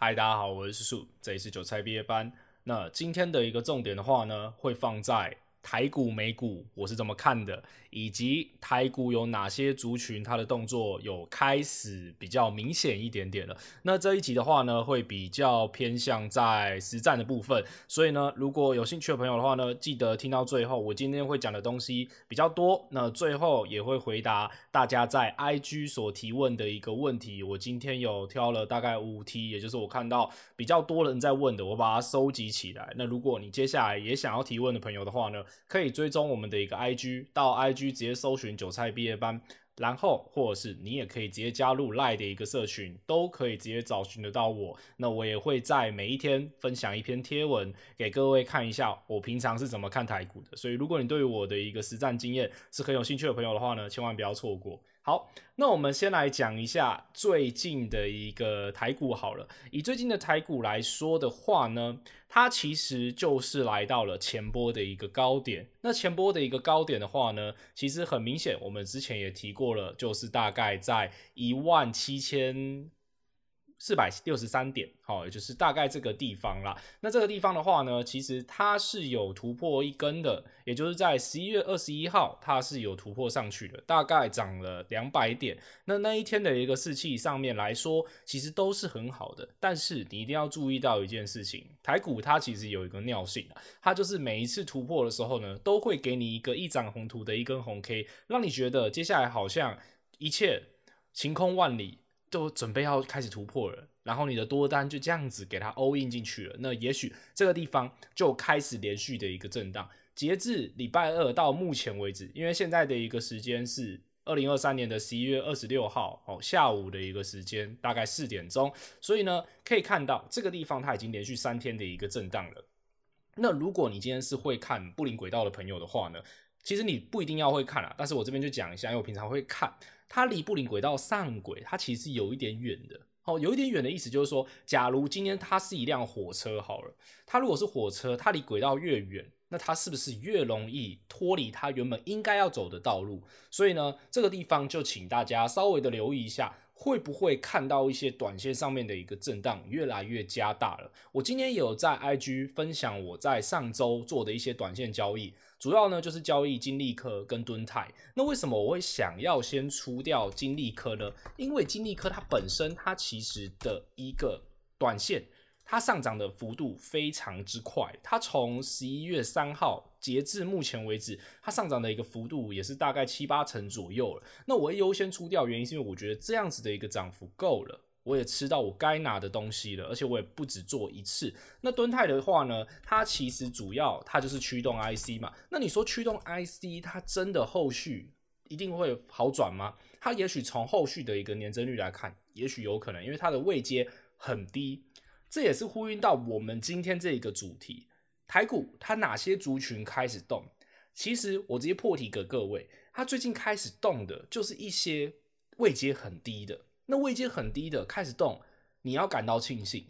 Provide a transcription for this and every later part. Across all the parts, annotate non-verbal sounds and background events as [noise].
嗨，大家好，我是树，这里是韭菜毕业班。那今天的一个重点的话呢，会放在台股、美股，我是怎么看的。以及台股有哪些族群，它的动作有开始比较明显一点点了。那这一集的话呢，会比较偏向在实战的部分。所以呢，如果有兴趣的朋友的话呢，记得听到最后。我今天会讲的东西比较多，那最后也会回答大家在 IG 所提问的一个问题。我今天有挑了大概五题，也就是我看到比较多人在问的，我把它收集起来。那如果你接下来也想要提问的朋友的话呢，可以追踪我们的一个 IG 到 IG。直接搜寻韭菜毕业班，然后或者是你也可以直接加入赖的一个社群，都可以直接找寻得到我。那我也会在每一天分享一篇贴文给各位看一下，我平常是怎么看台股的。所以如果你对于我的一个实战经验是很有兴趣的朋友的话呢，千万不要错过。好，那我们先来讲一下最近的一个台股好了。以最近的台股来说的话呢，它其实就是来到了前波的一个高点。那前波的一个高点的话呢，其实很明显，我们之前也提过了，就是大概在一万七千。四百六十三点，好，也就是大概这个地方啦。那这个地方的话呢，其实它是有突破一根的，也就是在十一月二十一号，它是有突破上去的，大概涨了两百点。那那一天的一个士气上面来说，其实都是很好的。但是你一定要注意到一件事情，台股它其实有一个尿性，它就是每一次突破的时候呢，都会给你一个一张红图的一根红 K，让你觉得接下来好像一切晴空万里。都准备要开始突破了，然后你的多单就这样子给它 all in 进去了，那也许这个地方就开始连续的一个震荡。截至礼拜二到目前为止，因为现在的一个时间是二零二三年的十一月二十六号哦，下午的一个时间大概四点钟，所以呢可以看到这个地方它已经连续三天的一个震荡了。那如果你今天是会看布林轨道的朋友的话呢，其实你不一定要会看啊，但是我这边就讲一下，因为我平常会看。它离布林轨道上轨，它其实有一点远的。哦，有一点远的意思就是说，假如今天它是一辆火车好了，它如果是火车，它离轨道越远，那它是不是越容易脱离它原本应该要走的道路？所以呢，这个地方就请大家稍微的留意一下。会不会看到一些短线上面的一个震荡越来越加大了？我今天有在 IG 分享我在上周做的一些短线交易，主要呢就是交易金利科跟敦泰。那为什么我会想要先出掉金利科呢？因为金利科它本身它其实的一个短线。它上涨的幅度非常之快，它从十一月三号截至目前为止，它上涨的一个幅度也是大概七八成左右了。那我优先出掉，原因是因为我觉得这样子的一个涨幅够了，我也吃到我该拿的东西了，而且我也不止做一次。那敦泰的话呢，它其实主要它就是驱动 IC 嘛。那你说驱动 IC 它真的后续一定会好转吗？它也许从后续的一个年增率来看，也许有可能，因为它的位阶很低。这也是呼应到我们今天这一个主题，台股它哪些族群开始动？其实我直接破题给各位，它最近开始动的就是一些位阶很低的，那位阶很低的开始动，你要感到庆幸。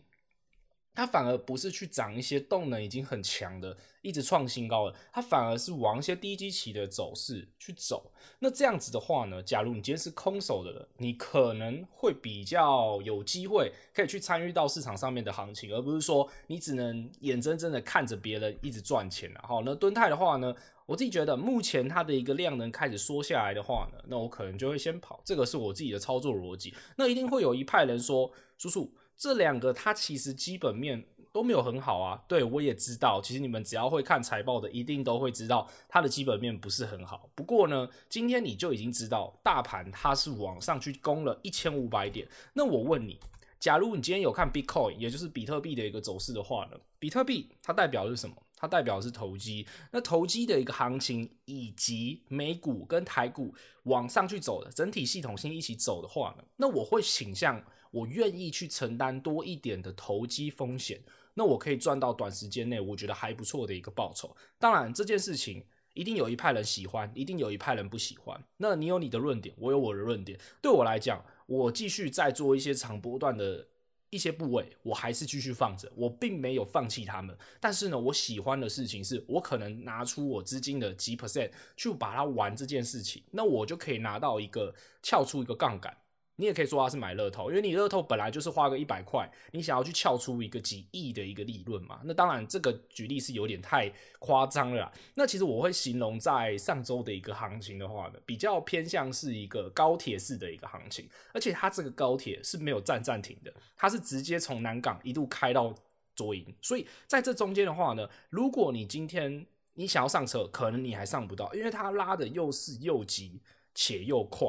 它反而不是去涨一些动能已经很强的，一直创新高了，它反而是往一些低基期的走势去走。那这样子的话呢，假如你今天是空手的人，你可能会比较有机会可以去参与到市场上面的行情，而不是说你只能眼睁睁的看着别人一直赚钱。好，那敦泰的话呢，我自己觉得目前它的一个量能开始缩下来的话呢，那我可能就会先跑，这个是我自己的操作逻辑。那一定会有一派人说，叔叔。这两个它其实基本面都没有很好啊，对，我也知道，其实你们只要会看财报的，一定都会知道它的基本面不是很好。不过呢，今天你就已经知道大盘它是往上去攻了一千五百点。那我问你，假如你今天有看 Bitcoin，也就是比特币的一个走势的话呢，比特币它代表的是什么？它代表的是投机。那投机的一个行情，以及美股跟台股往上去走的整体系统性一起走的话呢，那我会倾向。我愿意去承担多一点的投机风险，那我可以赚到短时间内我觉得还不错的一个报酬。当然，这件事情一定有一派人喜欢，一定有一派人不喜欢。那你有你的论点，我有我的论点。对我来讲，我继续再做一些长波段的一些部位，我还是继续放着，我并没有放弃他们。但是呢，我喜欢的事情是我可能拿出我资金的几 percent 去把它玩这件事情，那我就可以拿到一个撬出一个杠杆。你也可以说它是买乐透，因为你乐透本来就是花个一百块，你想要去撬出一个几亿的一个利润嘛。那当然，这个举例是有点太夸张了。那其实我会形容在上周的一个行情的话呢，比较偏向是一个高铁式的一个行情，而且它这个高铁是没有站暂停的，它是直接从南港一路开到左营。所以在这中间的话呢，如果你今天你想要上车，可能你还上不到，因为它拉的又是又急且又快。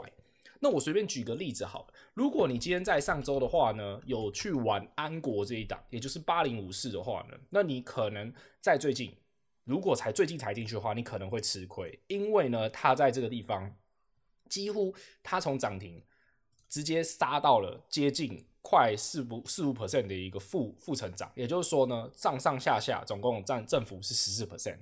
那我随便举个例子好了，如果你今天在上周的话呢，有去玩安国这一档，也就是八零五四的话呢，那你可能在最近，如果才最近才进去的话，你可能会吃亏，因为呢，它在这个地方几乎它从涨停直接杀到了接近快四不四五 percent 的一个负负成长，也就是说呢，上上下下总共占振幅是十四 percent，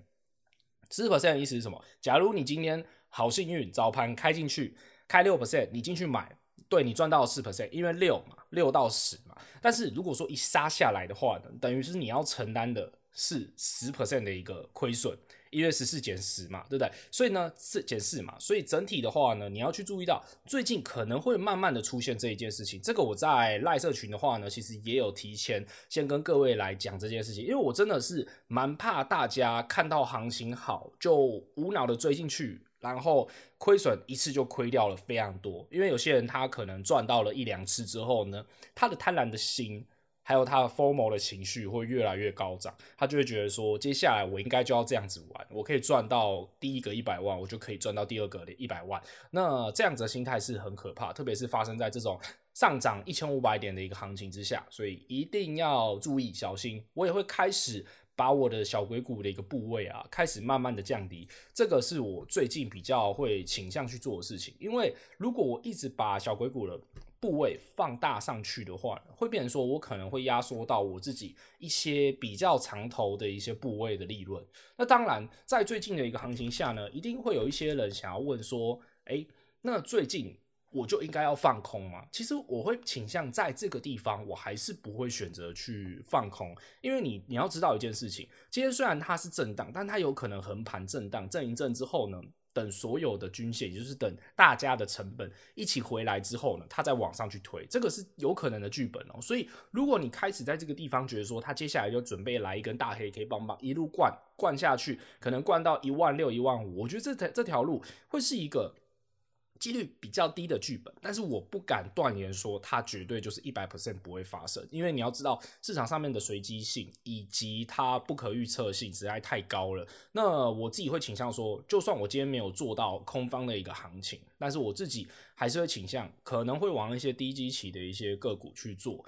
十四 percent 的意思是什么？假如你今天好幸运早盘开进去。开六 percent，你进去买，对你赚到四 percent，因为六嘛，六到十嘛。但是如果说一杀下来的话呢，等于是你要承担的是十 percent 的一个亏损，因为十四减十嘛，对不对？所以呢，四减四嘛，所以整体的话呢，你要去注意到，最近可能会慢慢的出现这一件事情。这个我在赖社群的话呢，其实也有提前先跟各位来讲这件事情，因为我真的是蛮怕大家看到行情好就无脑的追进去。然后亏损一次就亏掉了非常多，因为有些人他可能赚到了一两次之后呢，他的贪婪的心，还有他的 FOMO 的情绪会越来越高涨，他就会觉得说，接下来我应该就要这样子玩，我可以赚到第一个一百万，我就可以赚到第二个的一百万。那这样子的心态是很可怕，特别是发生在这种上涨一千五百点的一个行情之下，所以一定要注意小心。我也会开始。把我的小鬼股的一个部位啊，开始慢慢的降低，这个是我最近比较会倾向去做的事情。因为如果我一直把小鬼股的部位放大上去的话，会变成说我可能会压缩到我自己一些比较长头的一些部位的利润。那当然，在最近的一个行情下呢，一定会有一些人想要问说，诶，那最近，我就应该要放空吗？其实我会倾向在这个地方，我还是不会选择去放空，因为你你要知道一件事情，今天虽然它是震荡，但它有可能横盘震荡，震一震之后呢，等所有的均线，也就是等大家的成本一起回来之后呢，它再往上去推，这个是有可能的剧本哦。所以如果你开始在这个地方觉得说，它接下来就准备来一根大黑 K 棒棒，一路灌灌下去，可能灌到一万六、一万五，我觉得这条这条路会是一个。几率比较低的剧本，但是我不敢断言说它绝对就是一百 percent 不会发生，因为你要知道市场上面的随机性以及它不可预测性实在太高了。那我自己会倾向说，就算我今天没有做到空方的一个行情，但是我自己还是会倾向可能会往一些低基期的一些个股去做。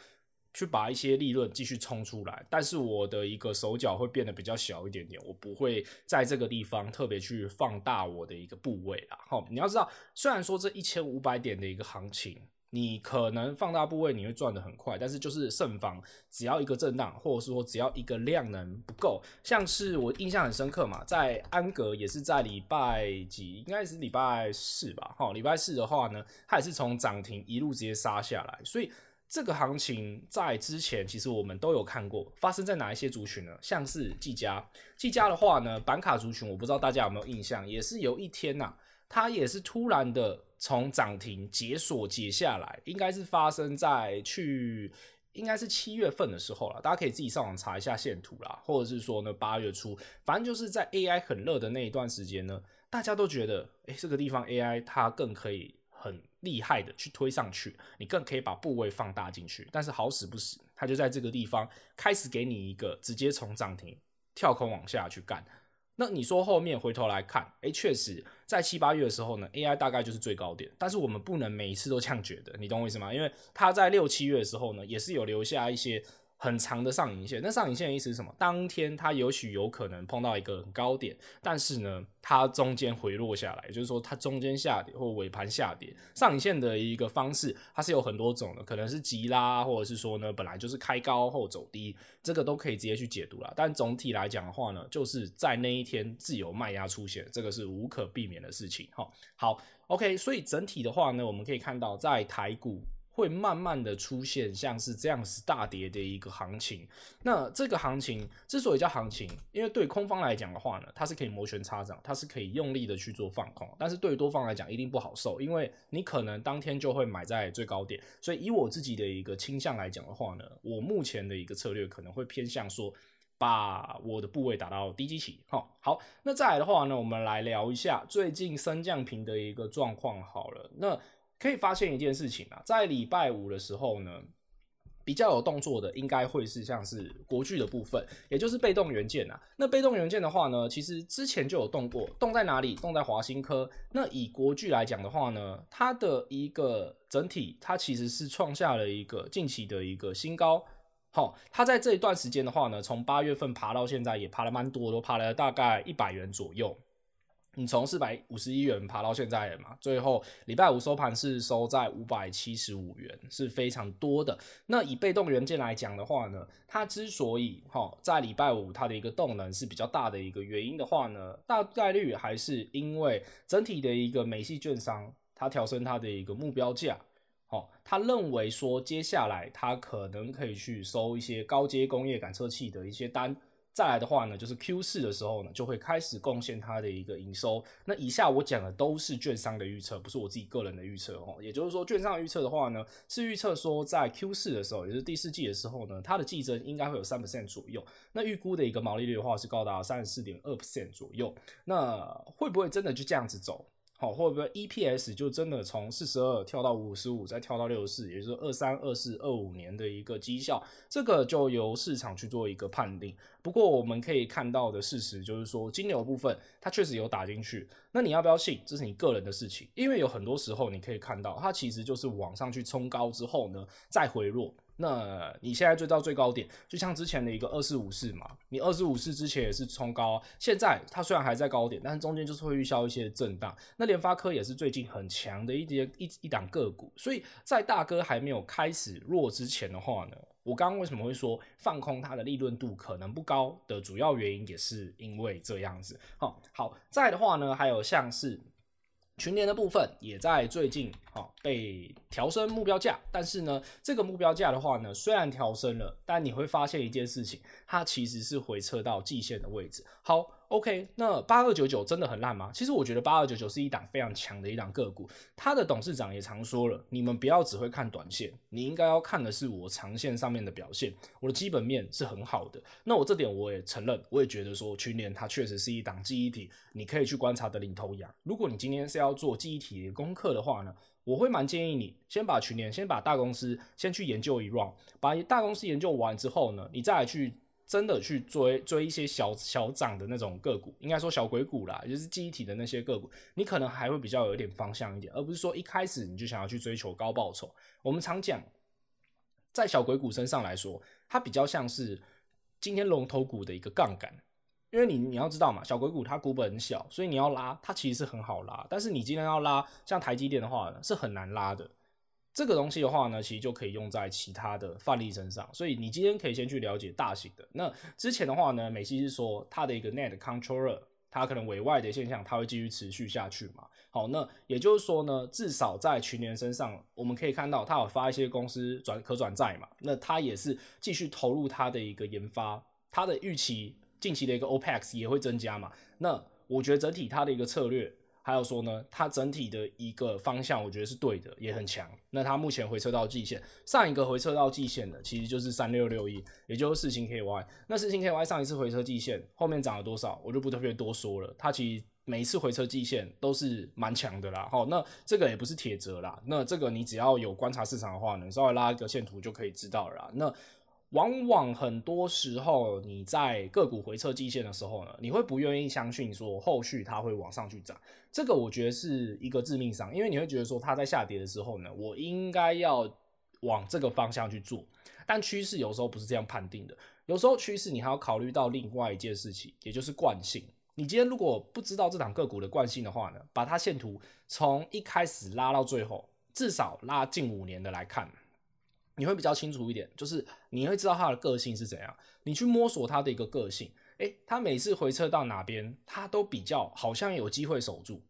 去把一些利润继续冲出来，但是我的一个手脚会变得比较小一点点，我不会在这个地方特别去放大我的一个部位啦。好，你要知道，虽然说这一千五百点的一个行情，你可能放大部位你会赚得很快，但是就是慎防只要一个震荡，或者是说只要一个量能不够，像是我印象很深刻嘛，在安格也是在礼拜几，应该是礼拜四吧。哈，礼拜四的话呢，它也是从涨停一路直接杀下来，所以。这个行情在之前其实我们都有看过，发生在哪一些族群呢？像是技嘉，技嘉的话呢，板卡族群，我不知道大家有没有印象，也是有一天呐、啊，它也是突然的从涨停解锁解下来，应该是发生在去，应该是七月份的时候了，大家可以自己上网查一下线图啦，或者是说呢八月初，反正就是在 AI 很热的那一段时间呢，大家都觉得，诶，这个地方 AI 它更可以。厉害的去推上去，你更可以把部位放大进去。但是好死不死，它就在这个地方开始给你一个直接从涨停跳空往下去干。那你说后面回头来看，哎，确实在七八月的时候呢，AI 大概就是最高点。但是我们不能每一次都这样觉得，你懂我意思吗？因为它在六七月的时候呢，也是有留下一些。很长的上影线，那上影线的意思是什么？当天它也许有可能碰到一个很高点，但是呢，它中间回落下来，也就是说它中间下跌或尾盘下跌。上影线的一个方式，它是有很多种的，可能是急拉，或者是说呢，本来就是开高后走低，这个都可以直接去解读啦。但总体来讲的话呢，就是在那一天自由卖压出现，这个是无可避免的事情。好，好，OK，所以整体的话呢，我们可以看到在台股。会慢慢的出现像是这样子大跌的一个行情。那这个行情之所以叫行情，因为对空方来讲的话呢，它是可以摩拳擦掌，它是可以用力的去做放空，但是对于多方来讲一定不好受，因为你可能当天就会买在最高点。所以以我自己的一个倾向来讲的话呢，我目前的一个策略可能会偏向说，把我的部位打到低基期。好，好，那再来的话呢，我们来聊一下最近升降频的一个状况。好了，那。可以发现一件事情啊，在礼拜五的时候呢，比较有动作的应该会是像是国巨的部分，也就是被动元件啊。那被动元件的话呢，其实之前就有动过，动在哪里？动在华新科。那以国巨来讲的话呢，它的一个整体，它其实是创下了一个近期的一个新高。好，它在这一段时间的话呢，从八月份爬到现在也爬了蛮多，都爬了大概一百元左右。你从四百五十一元爬到现在了嘛？最后礼拜五收盘是收在五百七十五元，是非常多的。那以被动元件来讲的话呢，它之所以哈在礼拜五它的一个动能是比较大的一个原因的话呢，大概率还是因为整体的一个美系券商它调升它的一个目标价，好，他认为说接下来它可能可以去收一些高阶工业感测器的一些单。再来的话呢，就是 Q 四的时候呢，就会开始贡献它的一个营收。那以下我讲的都是券商的预测，不是我自己个人的预测哦。也就是说，券商预测的话呢，是预测说在 Q 四的时候，也就是第四季的时候呢，它的季增应该会有三 percent 左右。那预估的一个毛利率的话是高达三十四点二 percent 左右。那会不会真的就这样子走？好，会不会 EPS 就真的从四十二跳到五十五，再跳到六十四，也就是二三、二四、二五年的一个绩效，这个就由市场去做一个判定。不过我们可以看到的事实就是说，金流部分它确实有打进去。那你要不要信？这是你个人的事情。因为有很多时候你可以看到，它其实就是往上去冲高之后呢，再回落。那你现在追到最高点，就像之前的一个二四五四嘛，你二四五四之前也是冲高，现在它虽然还在高点，但是中间就是会预销一些震荡。那联发科也是最近很强的一节一一档个股，所以在大哥还没有开始弱之前的话呢，我刚刚为什么会说放空它的利润度可能不高的主要原因也是因为这样子。好，好，再的话呢，还有像是。群联的部分也在最近啊被调升目标价，但是呢，这个目标价的话呢，虽然调升了，但你会发现一件事情，它其实是回撤到季线的位置。好。OK，那八二九九真的很烂吗？其实我觉得八二九九是一档非常强的一档个股。他的董事长也常说了，你们不要只会看短线，你应该要看的是我长线上面的表现。我的基本面是很好的。那我这点我也承认，我也觉得说群联它确实是一档记忆体，你可以去观察的领头羊。如果你今天是要做记忆体功课的话呢，我会蛮建议你先把群联，先把大公司先去研究一 round，把大公司研究完之后呢，你再来去。真的去追追一些小小涨的那种个股，应该说小鬼股啦，就是记忆体的那些个股，你可能还会比较有点方向一点，而不是说一开始你就想要去追求高报酬。我们常讲，在小鬼股身上来说，它比较像是今天龙头股的一个杠杆，因为你你要知道嘛，小鬼股它股本很小，所以你要拉它其实是很好拉，但是你今天要拉像台积电的话呢，是很难拉的。这个东西的话呢，其实就可以用在其他的范例身上，所以你今天可以先去了解大型的。那之前的话呢，美西是说它的一个 net controller，它可能委外的现象，它会继续持续下去嘛。好，那也就是说呢，至少在群联身上，我们可以看到它有发一些公司转可转债嘛，那它也是继续投入它的一个研发，它的预期近期的一个 OPEX 也会增加嘛。那我觉得整体它的一个策略。还有说呢，它整体的一个方向，我觉得是对的，也很强。那它目前回撤到季线，上一个回撤到季线的，其实就是三六六一，也就是四星 KY。那四星 KY 上一次回撤季线，后面涨了多少，我就不特别多说了。它其实每一次回撤季线都是蛮强的啦。好，那这个也不是铁则啦。那这个你只要有观察市场的话呢，稍微拉一个线图就可以知道了啦。那往往很多时候，你在个股回撤季线的时候呢，你会不愿意相信说后续它会往上去涨，这个我觉得是一个致命伤，因为你会觉得说它在下跌的时候呢，我应该要往这个方向去做，但趋势有时候不是这样判定的，有时候趋势你还要考虑到另外一件事情，也就是惯性。你今天如果不知道这档个股的惯性的话呢，把它线图从一开始拉到最后，至少拉近五年的来看。你会比较清楚一点，就是你会知道他的个性是怎样，你去摸索他的一个个性，诶，他每次回撤到哪边，他都比较好像有机会守住。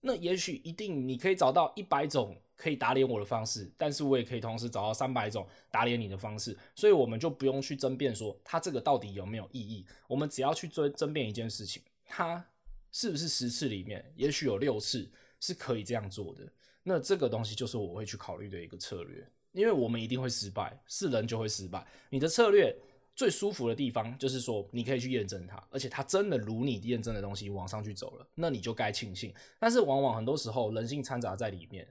那也许一定你可以找到一百种可以打脸我的方式，但是我也可以同时找到三百种打脸你的方式，所以我们就不用去争辩说它这个到底有没有意义，我们只要去争争辩一件事情，它是不是十次里面，也许有六次是可以这样做的，那这个东西就是我会去考虑的一个策略，因为我们一定会失败，是人就会失败，你的策略。最舒服的地方就是说，你可以去验证它，而且它真的如你验证的东西往上去走了，那你就该庆幸。但是往往很多时候人性掺杂在里面，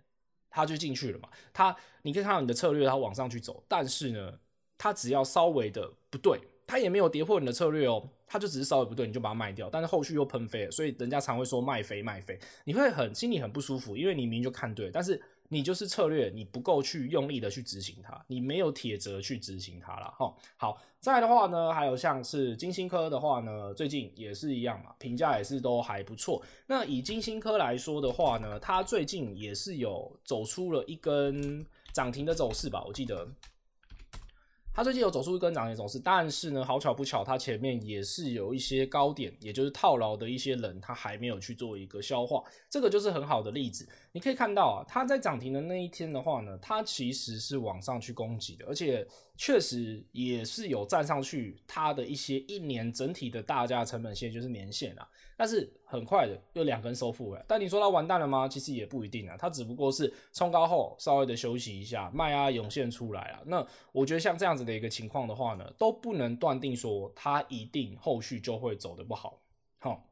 它就进去了嘛。它你可以看到你的策略它往上去走，但是呢，它只要稍微的不对，它也没有跌破你的策略哦，它就只是稍微不对，你就把它卖掉，但是后续又喷飞了，所以人家常会说卖飞卖飞，你会很心里很不舒服，因为你明明就看对，但是。你就是策略，你不够去用力的去执行它，你没有铁则去执行它了哈。好，再的话呢，还有像是金星科的话呢，最近也是一样嘛，评价也是都还不错。那以金星科来说的话呢，它最近也是有走出了一根涨停的走势吧，我记得。它最近有走出一根涨停走势，但是呢，好巧不巧，它前面也是有一些高点，也就是套牢的一些人，他还没有去做一个消化，这个就是很好的例子。你可以看到啊，它在涨停的那一天的话呢，它其实是往上去攻击的，而且确实也是有站上去它的一些一年整体的大价成本线，就是年线啊。但是很快的又两根收复了，但你说它完蛋了吗？其实也不一定啊，它只不过是冲高后稍微的休息一下，卖压涌现出来了。那我觉得像这样子的一个情况的话呢，都不能断定说它一定后续就会走得不好。好，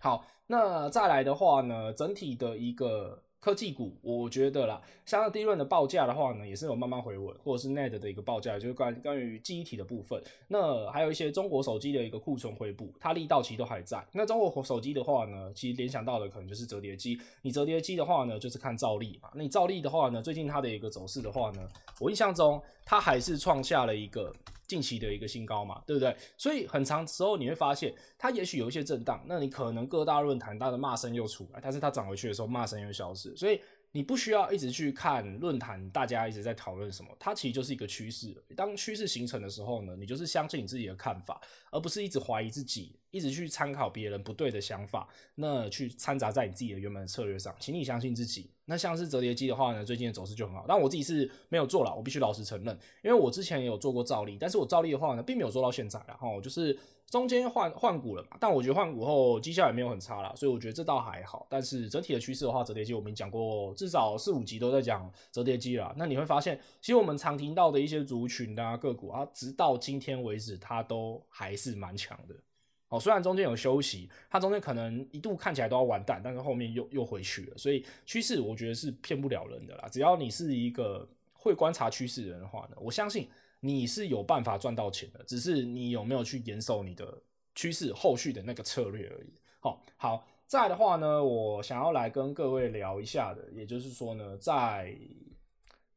好，那再来的话呢，整体的一个。科技股，我觉得啦，像第一轮的报价的话呢，也是有慢慢回稳，或者是 Net 的一个报价，就是关关于记忆体的部分。那还有一些中国手机的一个库存回补，它力道其实都还在。那中国手机的话呢，其实联想到的可能就是折叠机。你折叠机的话呢，就是看兆利嘛。那你兆利的话呢，最近它的一个走势的话呢，我印象中它还是创下了一个。近期的一个新高嘛，对不对？所以很长时候你会发现，它也许有一些震荡，那你可能各大论坛它的骂声又出来，但是它涨回去的时候骂声又消失，所以你不需要一直去看论坛，大家一直在讨论什么，它其实就是一个趋势。当趋势形成的时候呢，你就是相信你自己的看法，而不是一直怀疑自己。一直去参考别人不对的想法，那去掺杂在你自己的原本的策略上，请你相信自己。那像是折叠机的话呢，最近的走势就很好，但我自己是没有做了，我必须老实承认，因为我之前也有做过照例，但是我照例的话呢，并没有做到现在，然后就是中间换换股了嘛，但我觉得换股后绩效也没有很差啦，所以我觉得这倒还好。但是整体的趋势的话，折叠机我们讲过至少四五集都在讲折叠机啦，那你会发现，其实我们常听到的一些族群啊个股啊，直到今天为止，它都还是蛮强的。哦，虽然中间有休息，它中间可能一度看起来都要完蛋，但是后面又又回去了，所以趋势我觉得是骗不了人的啦。只要你是一个会观察趋势的人的话呢，我相信你是有办法赚到钱的，只是你有没有去严守你的趋势后续的那个策略而已。好，好，再来的话呢，我想要来跟各位聊一下的，也就是说呢，在。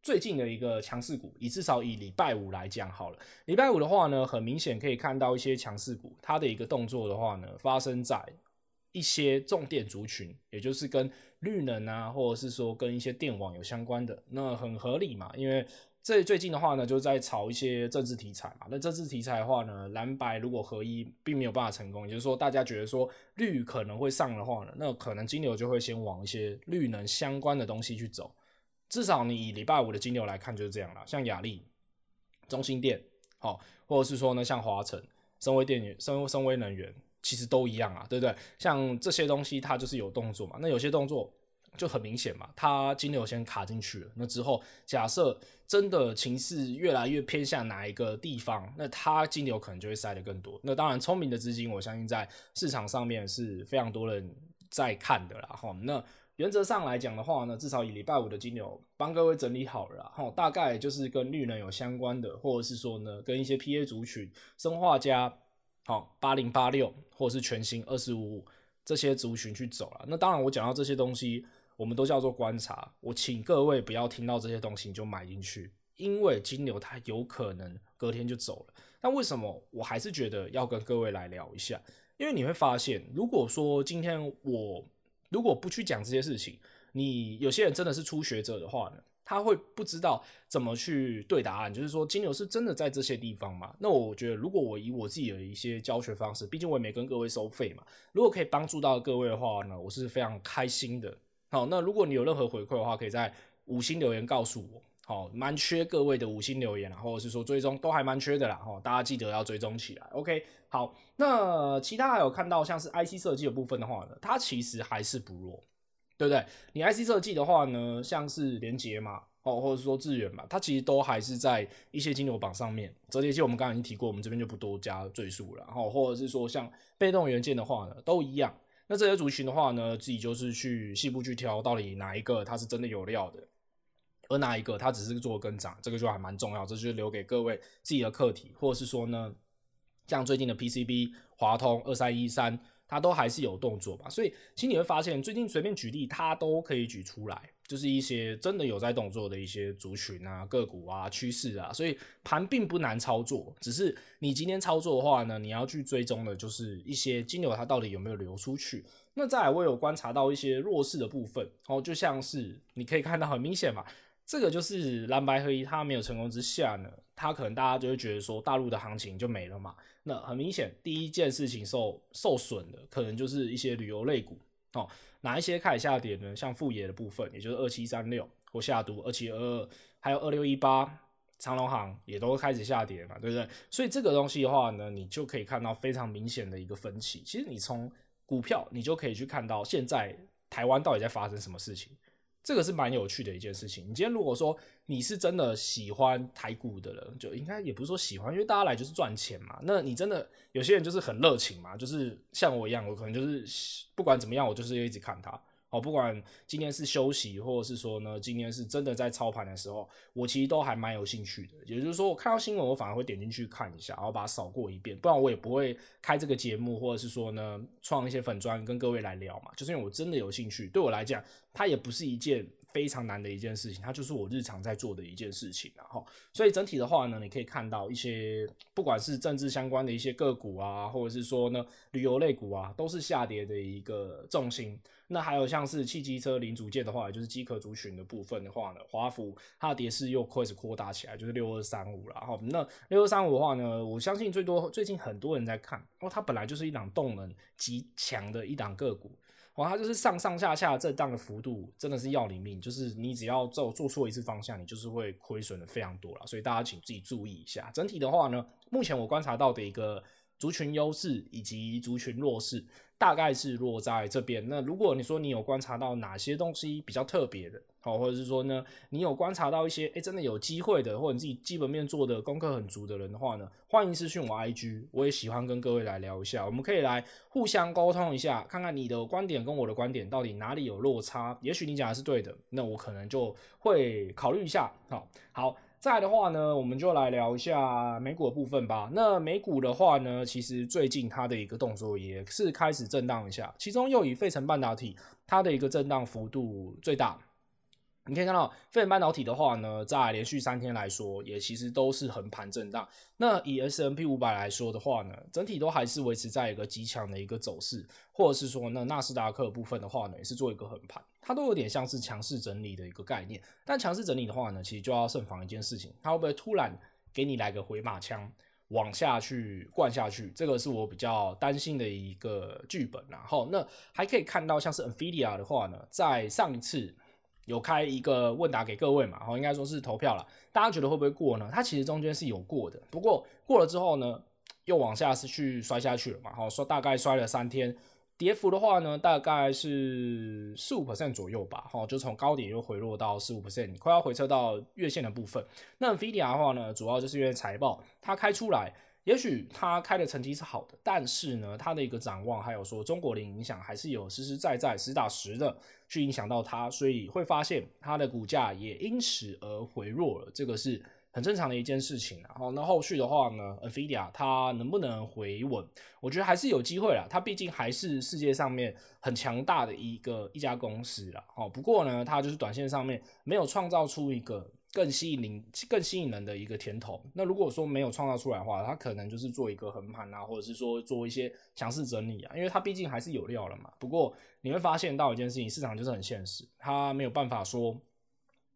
最近的一个强势股，以至少以礼拜五来讲好了。礼拜五的话呢，很明显可以看到一些强势股，它的一个动作的话呢，发生在一些重电族群，也就是跟绿能啊，或者是说跟一些电网有相关的，那很合理嘛。因为这最近的话呢，就在炒一些政治题材嘛。那政治题材的话呢，蓝白如果合一，并没有办法成功，也就是说大家觉得说绿可能会上的话呢，那可能金牛就会先往一些绿能相关的东西去走。至少你以礼拜五的金流来看就是这样啦，像雅丽、中心店，好，或者是说呢，像华城、森崴电源、森森崴能源，其实都一样啊，对不对？像这些东西它就是有动作嘛，那有些动作就很明显嘛，它金流先卡进去了，那之后假设真的情势越来越偏向哪一个地方，那它金流可能就会塞得更多。那当然，聪明的资金，我相信在市场上面是非常多人在看的啦，哈，那。原则上来讲的话呢，至少以礼拜五的金牛帮各位整理好了，然后大概就是跟绿能有相关的，或者是说呢，跟一些 PA 族群、生化家、好八零八六，或者是全新二四五五这些族群去走了。那当然，我讲到这些东西，我们都叫做观察。我请各位不要听到这些东西你就买进去，因为金牛它有可能隔天就走了。但为什么我还是觉得要跟各位来聊一下？因为你会发现，如果说今天我如果不去讲这些事情，你有些人真的是初学者的话呢，他会不知道怎么去对答案。就是说，金牛是真的在这些地方吗？那我觉得，如果我以我自己的一些教学方式，毕竟我也没跟各位收费嘛，如果可以帮助到各位的话呢，我是非常开心的。好，那如果你有任何回馈的话，可以在五星留言告诉我。好，蛮缺各位的五星留言啦，或者是说追踪都还蛮缺的啦。哈，大家记得要追踪起来。OK，好，那其他还有看到像是 IC 设计的部分的话呢，它其实还是不弱，对不对？你 IC 设计的话呢，像是联杰嘛，哦，或者是说智原嘛，它其实都还是在一些金牛榜上面。折叠机我们刚刚已经提过，我们这边就不多加赘述了。然后或者是说像被动元件的话呢，都一样。那这些族群的话呢，自己就是去细部去挑，到底哪一个它是真的有料的。而哪一个它只是做跟涨，这个就还蛮重要，这就留给各位自己的课题，或者是说呢，像最近的 PCB、华通、二三一三，它都还是有动作吧。所以其实你会发现，最近随便举例，它都可以举出来，就是一些真的有在动作的一些族群啊、个股啊、趋势啊。所以盘并不难操作，只是你今天操作的话呢，你要去追踪的就是一些金流它到底有没有流出去。那再来，我有观察到一些弱势的部分，哦，就像是你可以看到很明显嘛。这个就是蓝白合一，它没有成功之下呢，它可能大家就会觉得说大陆的行情就没了嘛。那很明显，第一件事情受受损的，可能就是一些旅游类股哦。哪一些开始下跌呢？像富野的部分，也就是二七三六或下毒二七二二，还有二六一八长隆行也都开始下跌嘛，对不对？所以这个东西的话呢，你就可以看到非常明显的一个分歧。其实你从股票，你就可以去看到现在台湾到底在发生什么事情。这个是蛮有趣的一件事情。你今天如果说你是真的喜欢台股的人，就应该也不是说喜欢，因为大家来就是赚钱嘛。那你真的有些人就是很热情嘛，就是像我一样，我可能就是不管怎么样，我就是一直看它。哦，不管今天是休息，或者是说呢，今天是真的在操盘的时候，我其实都还蛮有兴趣的。也就是说，我看到新闻，我反而会点进去看一下，然后把它扫过一遍，不然我也不会开这个节目，或者是说呢，创一些粉专跟各位来聊嘛。就是因为我真的有兴趣，对我来讲，它也不是一件非常难的一件事情，它就是我日常在做的一件事情。然后，所以整体的话呢，你可以看到一些不管是政治相关的一些个股啊，或者是说呢，旅游类股啊，都是下跌的一个重心。那还有像是汽机车零组件的话，也就是机壳族群的部分的话呢，华孚它的跌势又开始扩大起来，就是六二三五了。好，那六二三五的话呢，我相信最多最近很多人在看，哦，它本来就是一档动能极强的一档个股，哦，它就是上上下下震荡的幅度真的是要你命，就是你只要做做错一次方向，你就是会亏损的非常多了。所以大家请自己注意一下。整体的话呢，目前我观察到的一个族群优势以及族群弱势。大概是落在这边。那如果你说你有观察到哪些东西比较特别的，好，或者是说呢，你有观察到一些，诶，真的有机会的，或者你自己基本面做的功课很足的人的话呢，欢迎私讯我 IG，我也喜欢跟各位来聊一下，我们可以来互相沟通一下，看看你的观点跟我的观点到底哪里有落差。也许你讲的是对的，那我可能就会考虑一下。好，好。再的话呢，我们就来聊一下美股的部分吧。那美股的话呢，其实最近它的一个动作也是开始震荡一下，其中又以费城半导体它的一个震荡幅度最大。你可以看到，费城半导体的话呢，在连续三天来说，也其实都是横盘震荡。那以 S&P 五百来说的话呢，整体都还是维持在一个极强的一个走势，或者是说呢，纳斯达克部分的话呢，也是做一个横盘，它都有点像是强势整理的一个概念。但强势整理的话呢，其实就要慎防一件事情，它会不会突然给你来个回马枪，往下去灌下去？这个是我比较担心的一个剧本。然后，那还可以看到，像是 NVIDIA 的话呢，在上一次。有开一个问答给各位嘛，好，应该说是投票了。大家觉得会不会过呢？它其实中间是有过的，不过过了之后呢，又往下是去摔下去了嘛。好，说大概摔了三天，跌幅的话呢，大概是四五 percent 左右吧。好，就从高点又回落到四五 percent，快要回撤到月线的部分。那 NVIDIA 的话呢，主要就是因为财报它开出来。也许他开的成绩是好的，但是呢，他的一个展望还有说中国的影响还是有实实在在、实打实的去影响到他，所以会发现他的股价也因此而回弱了，这个是很正常的一件事情。然后那后续的话呢，NVIDIA 它能不能回稳？我觉得还是有机会啦，它毕竟还是世界上面很强大的一个一家公司啦。哦，不过呢，它就是短线上面没有创造出一个。更吸引人、更吸引人的一个甜头。那如果说没有创造出来的话，它可能就是做一个横盘啊，或者是说做一些强势整理啊，因为它毕竟还是有料了嘛。不过你会发现到一件事情，市场就是很现实，它没有办法说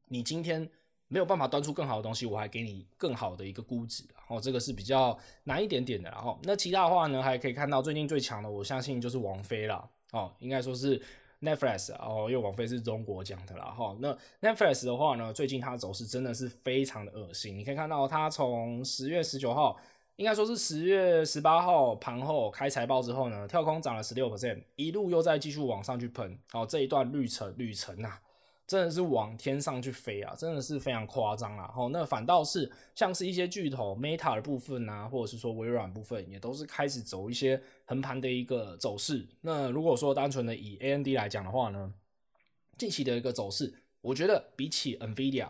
你今天没有办法端出更好的东西，我还给你更好的一个估值，然哦，这个是比较难一点点的。然后那其他的话呢，还可以看到最近最强的，我相信就是王菲啦，哦，应该说是。Netflix 哦，因为王菲是中国讲的啦哈。那 Netflix 的话呢，最近它走势真的是非常的恶心。你可以看到，它从十月十九号，应该说是十月十八号盘后开财报之后呢，跳空涨了十六 percent，一路又在继续往上去喷。好，这一段旅程旅程啊。真的是往天上去飞啊！真的是非常夸张啊！吼，那反倒是像是一些巨头 Meta 的部分啊，或者是说微软部分，也都是开始走一些横盘的一个走势。那如果说单纯的以 AMD 来讲的话呢，近期的一个走势，我觉得比起 NVIDIA，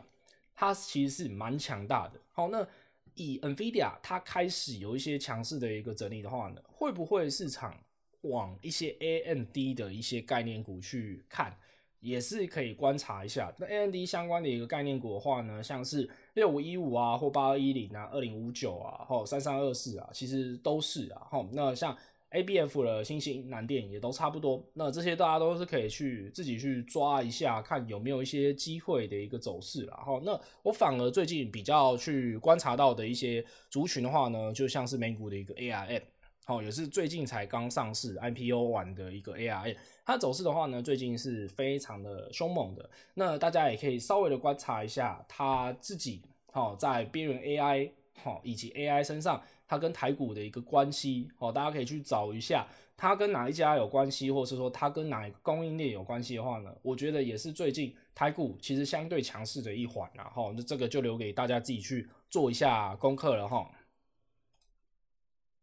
它其实是蛮强大的。好，那以 NVIDIA 它开始有一些强势的一个整理的话呢，会不会市场往一些 AMD 的一些概念股去看？也是可以观察一下，那 A N D 相关的一个概念股的话呢，像是六五一五啊，或八二一零啊，二零五九啊，或三三二四啊，其实都是啊，哈，那像 ABF 的新兴、南电也都差不多，那这些大家都是可以去自己去抓一下，看有没有一些机会的一个走势啦，哈，那我反而最近比较去观察到的一些族群的话呢，就像是美股的一个 ARM。好，也是最近才刚上市 IPO 完的一个 ARM，它走势的话呢，最近是非常的凶猛的。那大家也可以稍微的观察一下它自己，好，在边缘 AI，好，以及 AI 身上，它跟台股的一个关系，好，大家可以去找一下它跟哪一家有关系，或者是说它跟哪一个供应链有关系的话呢，我觉得也是最近台股其实相对强势的一环，然后那这个就留给大家自己去做一下功课了哈。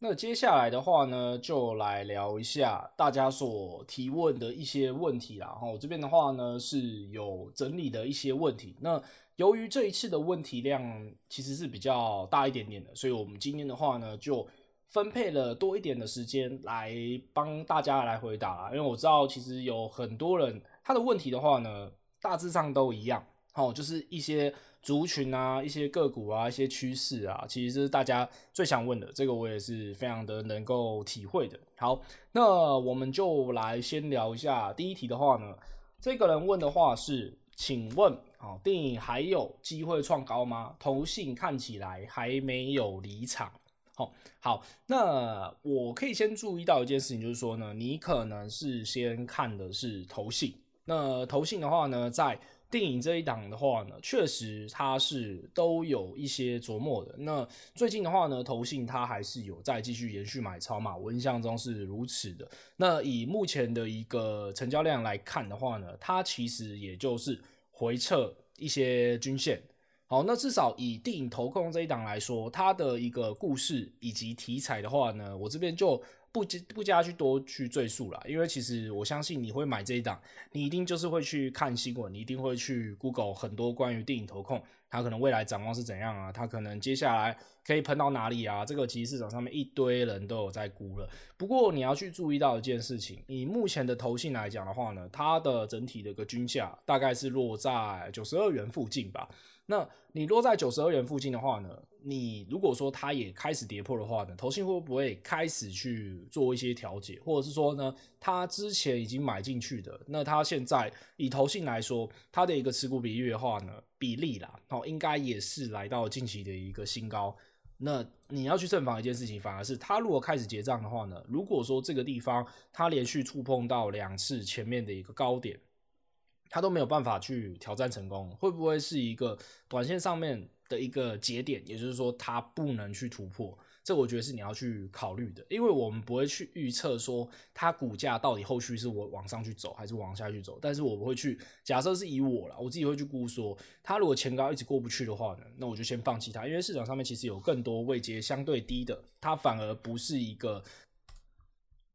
那接下来的话呢，就来聊一下大家所提问的一些问题啦。哈，我这边的话呢是有整理的一些问题。那由于这一次的问题量其实是比较大一点点的，所以我们今天的话呢就分配了多一点的时间来帮大家来回答啦。因为我知道其实有很多人他的问题的话呢，大致上都一样。好，就是一些。族群啊，一些个股啊，一些趋势啊，其实是大家最想问的，这个我也是非常的能够体会的。好，那我们就来先聊一下第一题的话呢，这个人问的话是，请问，好，电影还有机会创高吗？投信看起来还没有离场。好，好，那我可以先注意到一件事情，就是说呢，你可能是先看的是投信，那投信的话呢，在电影这一档的话呢，确实它是都有一些琢磨的。那最近的话呢，投信它还是有在继续延续买超嘛，我印象中是如此的。那以目前的一个成交量来看的话呢，它其实也就是回撤一些均线。好，那至少以电影投控这一档来说，它的一个故事以及题材的话呢，我这边就。不加不加去多去赘述了，因为其实我相信你会买这一档，你一定就是会去看新闻，你一定会去 Google 很多关于电影投控，它可能未来展望是怎样啊，它可能接下来可以喷到哪里啊？这个其实市场上面一堆人都有在估了。不过你要去注意到一件事情，以目前的投信来讲的话呢，它的整体的一个均价大概是落在九十二元附近吧。那你落在九十二元附近的话呢，你如果说它也开始跌破的话呢，投信会不会开始去做一些调节，或者是说呢，它之前已经买进去的，那它现在以投信来说，它的一个持股比例的话呢，比例啦，哦，应该也是来到近期的一个新高。那你要去慎防一件事情，反而是它如果开始结账的话呢，如果说这个地方它连续触碰到两次前面的一个高点。他都没有办法去挑战成功，会不会是一个短线上面的一个节点？也就是说，它不能去突破，这我觉得是你要去考虑的，因为我们不会去预测说它股价到底后续是我往上去走还是往下去走，但是我不会去假设是以我啦，我自己会去估说，它如果前高一直过不去的话呢，那我就先放弃它，因为市场上面其实有更多位阶相对低的，它反而不是一个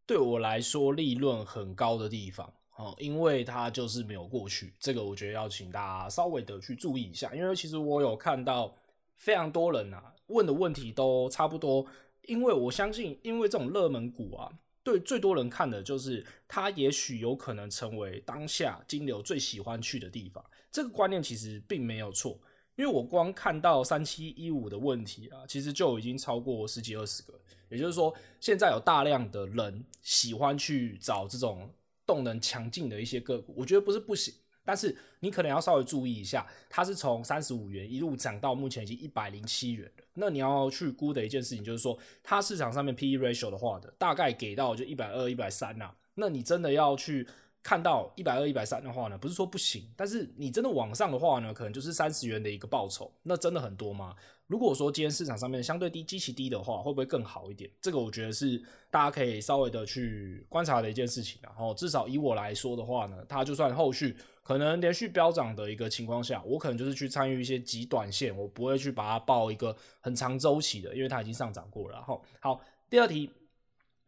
对我来说利润很高的地方。哦，因为它就是没有过去，这个我觉得要请大家稍微的去注意一下，因为其实我有看到非常多人啊问的问题都差不多，因为我相信，因为这种热门股啊，对最多人看的就是它也许有可能成为当下金流最喜欢去的地方，这个观念其实并没有错，因为我光看到三七一五的问题啊，其实就已经超过十几二十个，也就是说，现在有大量的人喜欢去找这种。动能强劲的一些个股，我觉得不是不行，但是你可能要稍微注意一下，它是从三十五元一路涨到目前已经一百零七元了。那你要去估的一件事情就是说，它市场上面 PE ratio 的话的大概给到就一百二、一百三呐。那你真的要去看到一百二、一百三的话呢，不是说不行，但是你真的往上的话呢，可能就是三十元的一个报酬，那真的很多吗？如果说今天市场上面相对低、基期低的话，会不会更好一点？这个我觉得是大家可以稍微的去观察的一件事情。然后至少以我来说的话呢，它就算后续可能连续飙涨的一个情况下，我可能就是去参与一些极短线，我不会去把它报一个很长周期的，因为它已经上涨过了。然后好，第二题，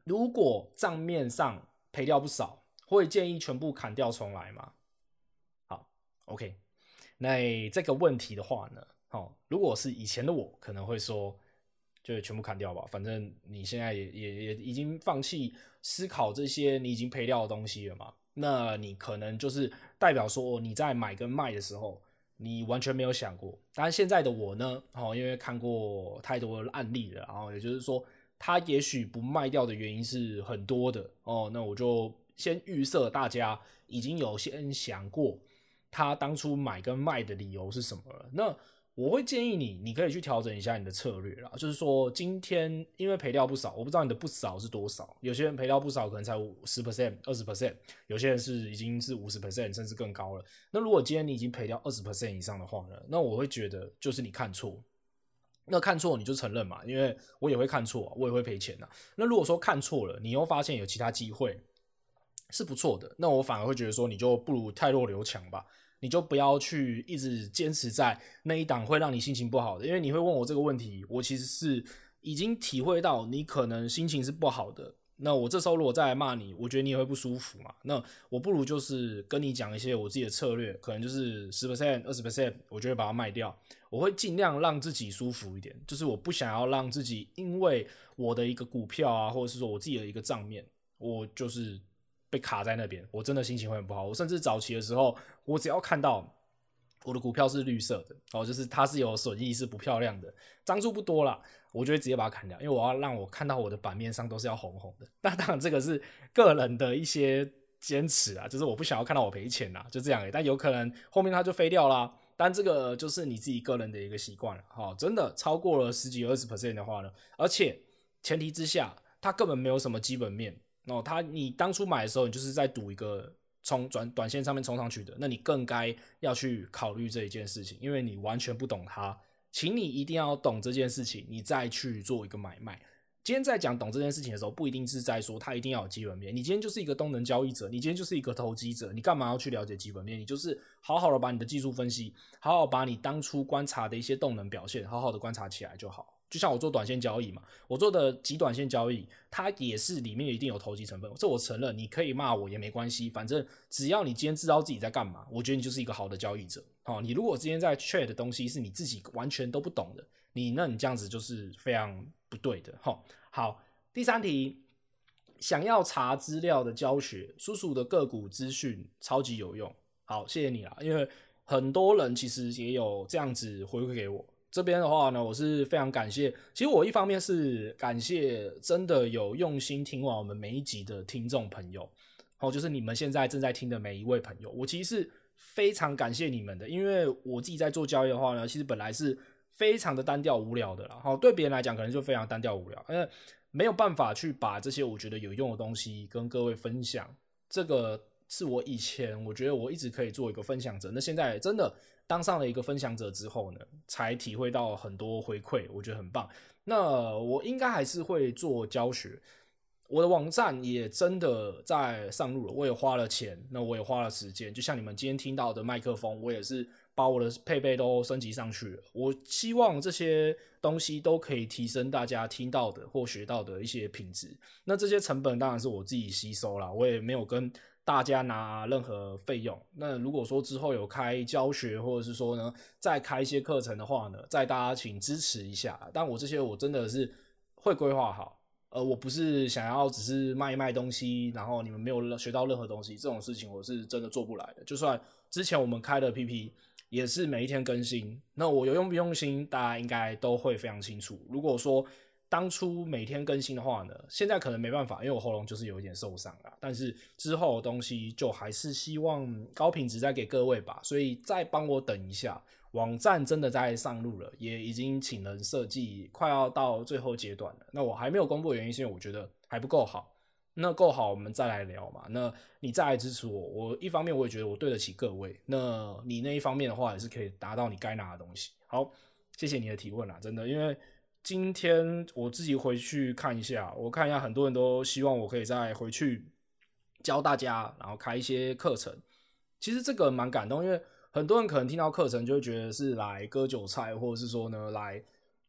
如果账面上赔掉不少，会建议全部砍掉重来吗？好，OK，那这个问题的话呢？好，如果是以前的我，可能会说，就全部砍掉吧。反正你现在也也也已经放弃思考这些你已经赔掉的东西了嘛。那你可能就是代表说你在买跟卖的时候，你完全没有想过。但现在的我呢，哦，因为看过太多案例了，然后也就是说，他也许不卖掉的原因是很多的哦。那我就先预设大家已经有先想过他当初买跟卖的理由是什么了。那我会建议你，你可以去调整一下你的策略啦。就是说，今天因为赔掉不少，我不知道你的不少是多少。有些人赔掉不少，可能才五十 percent、二十 percent；有些人是已经是五十 percent，甚至更高了。那如果今天你已经赔掉二十 percent 以上的话呢，那我会觉得就是你看错。那看错你就承认嘛，因为我也会看错，我也会赔钱呐。那如果说看错了，你又发现有其他机会是不错的，那我反而会觉得说，你就不如太弱留强吧。你就不要去一直坚持在那一档会让你心情不好的，因为你会问我这个问题，我其实是已经体会到你可能心情是不好的。那我这时候如果再来骂你，我觉得你也会不舒服嘛。那我不如就是跟你讲一些我自己的策略，可能就是十 percent、二十 percent，我就会把它卖掉。我会尽量让自己舒服一点，就是我不想要让自己因为我的一个股票啊，或者是说我自己的一个账面，我就是。被卡在那边，我真的心情会很不好。我甚至早期的时候，我只要看到我的股票是绿色的，哦，就是它是有损益，是不漂亮的，张数不多啦，我就会直接把它砍掉，因为我要让我看到我的版面上都是要红红的。那当然，这个是个人的一些坚持啊，就是我不想要看到我赔钱啦，就这样。但有可能后面它就飞掉啦，但这个就是你自己个人的一个习惯了。好，真的超过了十几二十 percent 的话呢，而且前提之下，它根本没有什么基本面。哦，他你当初买的时候，你就是在赌一个冲转短线上面冲上去的，那你更该要去考虑这一件事情，因为你完全不懂它，请你一定要懂这件事情，你再去做一个买卖。今天在讲懂这件事情的时候，不一定是在说它一定要有基本面。你今天就是一个动能交易者，你今天就是一个投机者，你干嘛要去了解基本面？你就是好好的把你的技术分析，好好把你当初观察的一些动能表现，好好的观察起来就好。就像我做短线交易嘛，我做的极短线交易，它也是里面一定有投机成分，这我承认。你可以骂我也没关系，反正只要你今天知道自己在干嘛，我觉得你就是一个好的交易者。好，你如果今天在 trade 的东西是你自己完全都不懂的，你那你这样子就是非常不对的。好，好，第三题，想要查资料的教学，叔叔的个股资讯超级有用。好，谢谢你啦，因为很多人其实也有这样子回馈给我。这边的话呢，我是非常感谢。其实我一方面是感谢真的有用心听完我们每一集的听众朋友，好，就是你们现在正在听的每一位朋友，我其实是非常感谢你们的。因为我自己在做交易的话呢，其实本来是非常的单调无聊的啦。好，对别人来讲可能就非常单调无聊，因为没有办法去把这些我觉得有用的东西跟各位分享。这个是我以前我觉得我一直可以做一个分享者，那现在真的。当上了一个分享者之后呢，才体会到很多回馈，我觉得很棒。那我应该还是会做教学，我的网站也真的在上路了，我也花了钱，那我也花了时间。就像你们今天听到的麦克风，我也是把我的配备都升级上去了。我希望这些东西都可以提升大家听到的或学到的一些品质。那这些成本当然是我自己吸收了，我也没有跟。大家拿任何费用，那如果说之后有开教学，或者是说呢，再开一些课程的话呢，再大家请支持一下。但我这些我真的是会规划好，呃，我不是想要只是卖一卖东西，然后你们没有学到任何东西，这种事情我是真的做不来的。就算之前我们开的 PP 也是每一天更新，那我有用不用心，大家应该都会非常清楚。如果说当初每天更新的话呢，现在可能没办法，因为我喉咙就是有一点受伤了。但是之后的东西就还是希望高品质再给各位吧，所以再帮我等一下。网站真的在上路了，也已经请人设计，快要到最后阶段了。那我还没有公布原因，是因为我觉得还不够好。那够好，我们再来聊嘛。那你再来支持我，我一方面我也觉得我对得起各位，那你那一方面的话也是可以达到你该拿的东西。好，谢谢你的提问啦，真的，因为今天我自己回去看一下，我看一下很多人都希望我可以再回去教大家，然后开一些课程。其实这个蛮感动，因为很多人可能听到课程就会觉得是来割韭菜，或者是说呢来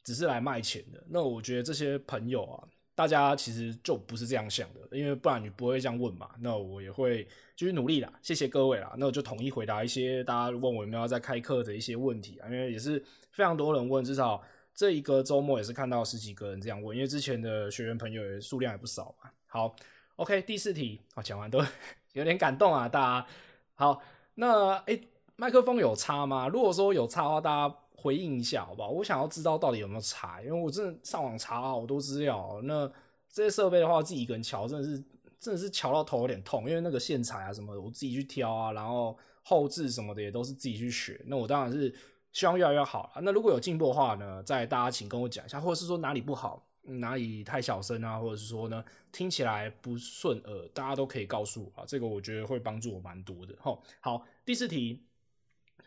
只是来卖钱的。那我觉得这些朋友啊。大家其实就不是这样想的，因为不然你不会这样问嘛。那我也会继续努力啦，谢谢各位啦。那我就统一回答一些大家问我有没有要再开课的一些问题啊，因为也是非常多人问，至少这一个周末也是看到十几个人这样问，因为之前的学员朋友也数量也不少嘛。好，OK，第四题啊，讲完都 [laughs] 有点感动啊，大家。好，那诶，麦克风有差吗？如果说有差的话，大家。回应一下，好不好？我想要知道到底有没有差，因为我真的上网查好多资料。那这些设备的话，自己一个人乔，真的是真的是乔到头有点痛，因为那个线材啊什么的，我自己去挑啊，然后后置什么的也都是自己去学。那我当然是希望越来越好。那如果有进步的话呢，再大家请跟我讲一下，或者是说哪里不好，哪里太小声啊，或者是说呢听起来不顺耳，大家都可以告诉我啊，这个我觉得会帮助我蛮多的。齁，好，第四题。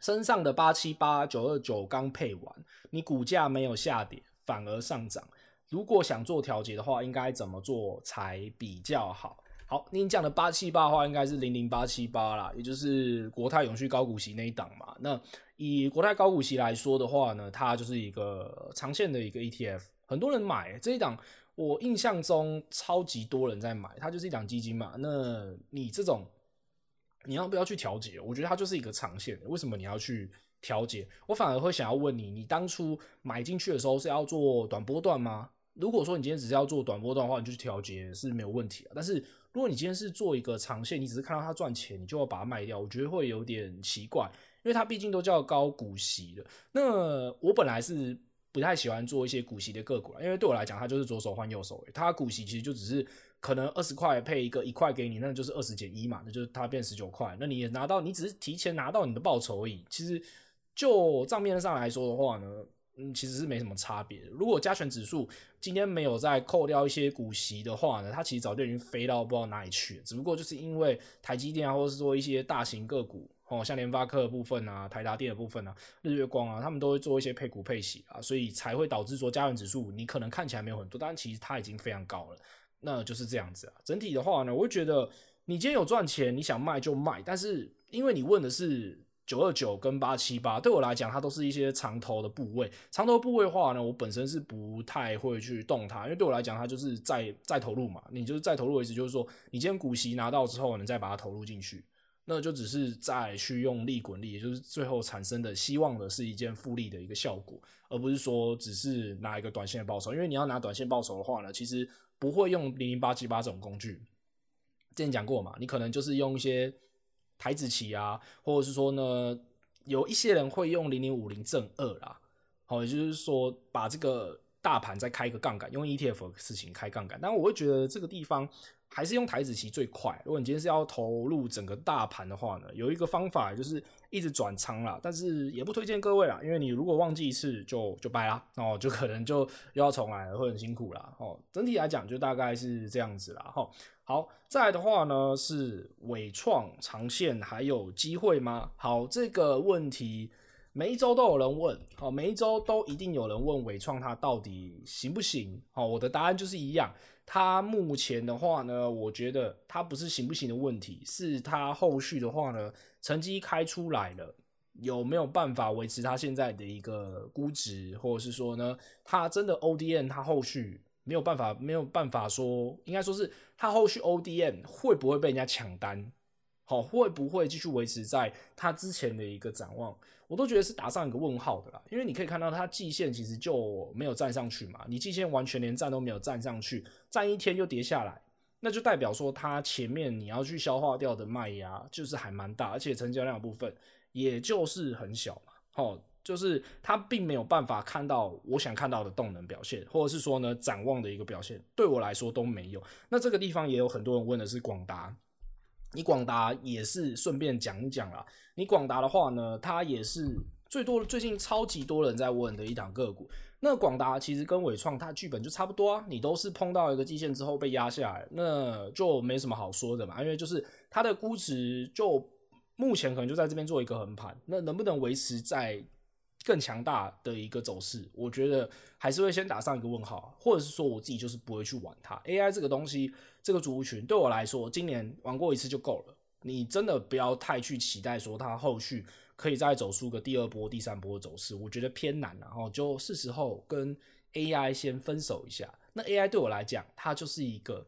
身上的八七八九二九刚配完，你股价没有下跌，反而上涨。如果想做调节的话，应该怎么做才比较好？好，您讲的八七八的话，应该是零零八七八啦，也就是国泰永续高股息那一档嘛。那以国泰高股息来说的话呢，它就是一个长线的一个 ETF，很多人买这一档，我印象中超级多人在买，它就是一档基金嘛。那你这种。你要不要去调节？我觉得它就是一个长线，为什么你要去调节？我反而会想要问你，你当初买进去的时候是要做短波段吗？如果说你今天只是要做短波段的话，你就去调节是没有问题的。但是如果你今天是做一个长线，你只是看到它赚钱，你就要把它卖掉，我觉得会有点奇怪，因为它毕竟都叫高股息的。那我本来是不太喜欢做一些股息的个股，因为对我来讲，它就是左手换右手，它股息其实就只是。可能二十块配一个一块给你，那就是二十减一嘛，那就是它变十九块。那你也拿到，你只是提前拿到你的报酬而已。其实就账面上来说的话呢，嗯，其实是没什么差别。如果加权指数今天没有再扣掉一些股息的话呢，它其实早就已经飞到不知道哪里去了。只不过就是因为台积电啊，或者是说一些大型个股哦，像联发科的部分啊、台达电的部分啊、日月光啊，他们都会做一些配股配息啊，所以才会导致说加权指数你可能看起来没有很多，但其实它已经非常高了。那就是这样子啊。整体的话呢，我会觉得你今天有赚钱，你想卖就卖。但是因为你问的是九二九跟八七八，对我来讲，它都是一些长头的部位。长头部位的话呢，我本身是不太会去动它，因为对我来讲，它就是再再投入嘛。你就是再投入的意思，就是说你今天股息拿到之后，你再把它投入进去，那就只是再去用利滚利，也就是最后产生的希望的是一件复利的一个效果，而不是说只是拿一个短线的报酬。因为你要拿短线报酬的话呢，其实。不会用零零八七八这种工具，之前讲过嘛，你可能就是用一些台子棋啊，或者是说呢，有一些人会用零零五零正二啦，好，也就是说把这个大盘再开一个杠杆，用 ETF 的事情开杠杆，但我会觉得这个地方。还是用台子棋最快。如果你今天是要投入整个大盘的话呢，有一个方法就是一直转仓啦，但是也不推荐各位啦，因为你如果忘记一次就就掰啦，哦，[laughs] 就可能就又要重来了，会很辛苦啦。哦，整体来讲就大概是这样子啦。哈，好，再来的话呢是纬创长线还有机会吗？好，这个问题每一周都有人问，好，每一周都一定有人问纬创它到底行不行？好，我的答案就是一样。他目前的话呢，我觉得他不是行不行的问题，是他后续的话呢，成绩开出来了，有没有办法维持他现在的一个估值，或者是说呢，他真的 ODM 他后续没有办法，没有办法说，应该说是他后续 ODM 会不会被人家抢单？好，会不会继续维持在它之前的一个展望？我都觉得是打上一个问号的啦，因为你可以看到它季线其实就没有站上去嘛，你季线完全连站都没有站上去，站一天又跌下来，那就代表说它前面你要去消化掉的卖压就是还蛮大，而且成交量部分也就是很小嘛，齁，就是它并没有办法看到我想看到的动能表现，或者是说呢展望的一个表现，对我来说都没有。那这个地方也有很多人问的是广达。你广达也是顺便讲一讲啦。你广达的话呢，它也是最多最近超级多人在问的一档个股。那广达其实跟纬创它剧本就差不多啊，你都是碰到一个基线之后被压下来，那就没什么好说的嘛，因为就是它的估值就目前可能就在这边做一个横盘，那能不能维持在更强大的一个走势，我觉得还是会先打上一个问号，或者是说我自己就是不会去玩它。AI 这个东西，这个族群对我来说，今年玩过一次就够了，你真的不要太去期待说它后续。可以再走出个第二波、第三波的走势，我觉得偏难，然后就是时候跟 AI 先分手一下。那 AI 对我来讲，它就是一个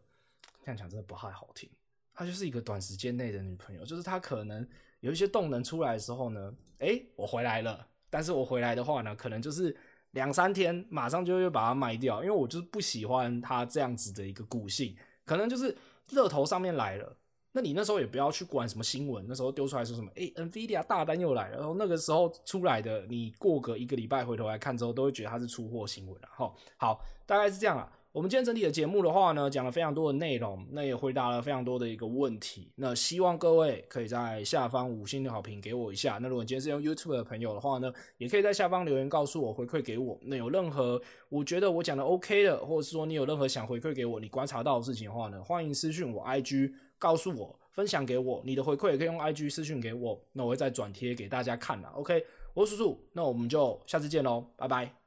这样讲真的不太好听，它就是一个短时间内的女朋友，就是它可能有一些动能出来的时候呢，诶，我回来了，但是我回来的话呢，可能就是两三天马上就会把它卖掉，因为我就是不喜欢它这样子的一个股性，可能就是热头上面来了。那你那时候也不要去管什么新闻，那时候丢出来说什么，哎，NVIDIA 大单又来了，然后那个时候出来的，你过个一个礼拜回头来看之后，都会觉得它是出货新闻了。哈，好，大概是这样啊。我们今天整体的节目的话呢，讲了非常多的内容，那也回答了非常多的一个问题。那希望各位可以在下方五星的好评给我一下。那如果今天是用 YouTube 的朋友的话呢，也可以在下方留言告诉我回馈给我。那有任何我觉得我讲的 OK 的，或者是说你有任何想回馈给我，你观察到的事情的话呢，欢迎私讯我 IG。告诉我，分享给我，你的回馈也可以用 IG 私讯给我，那我会再转贴给大家看啦。OK，我是叔叔，那我们就下次见喽，拜拜。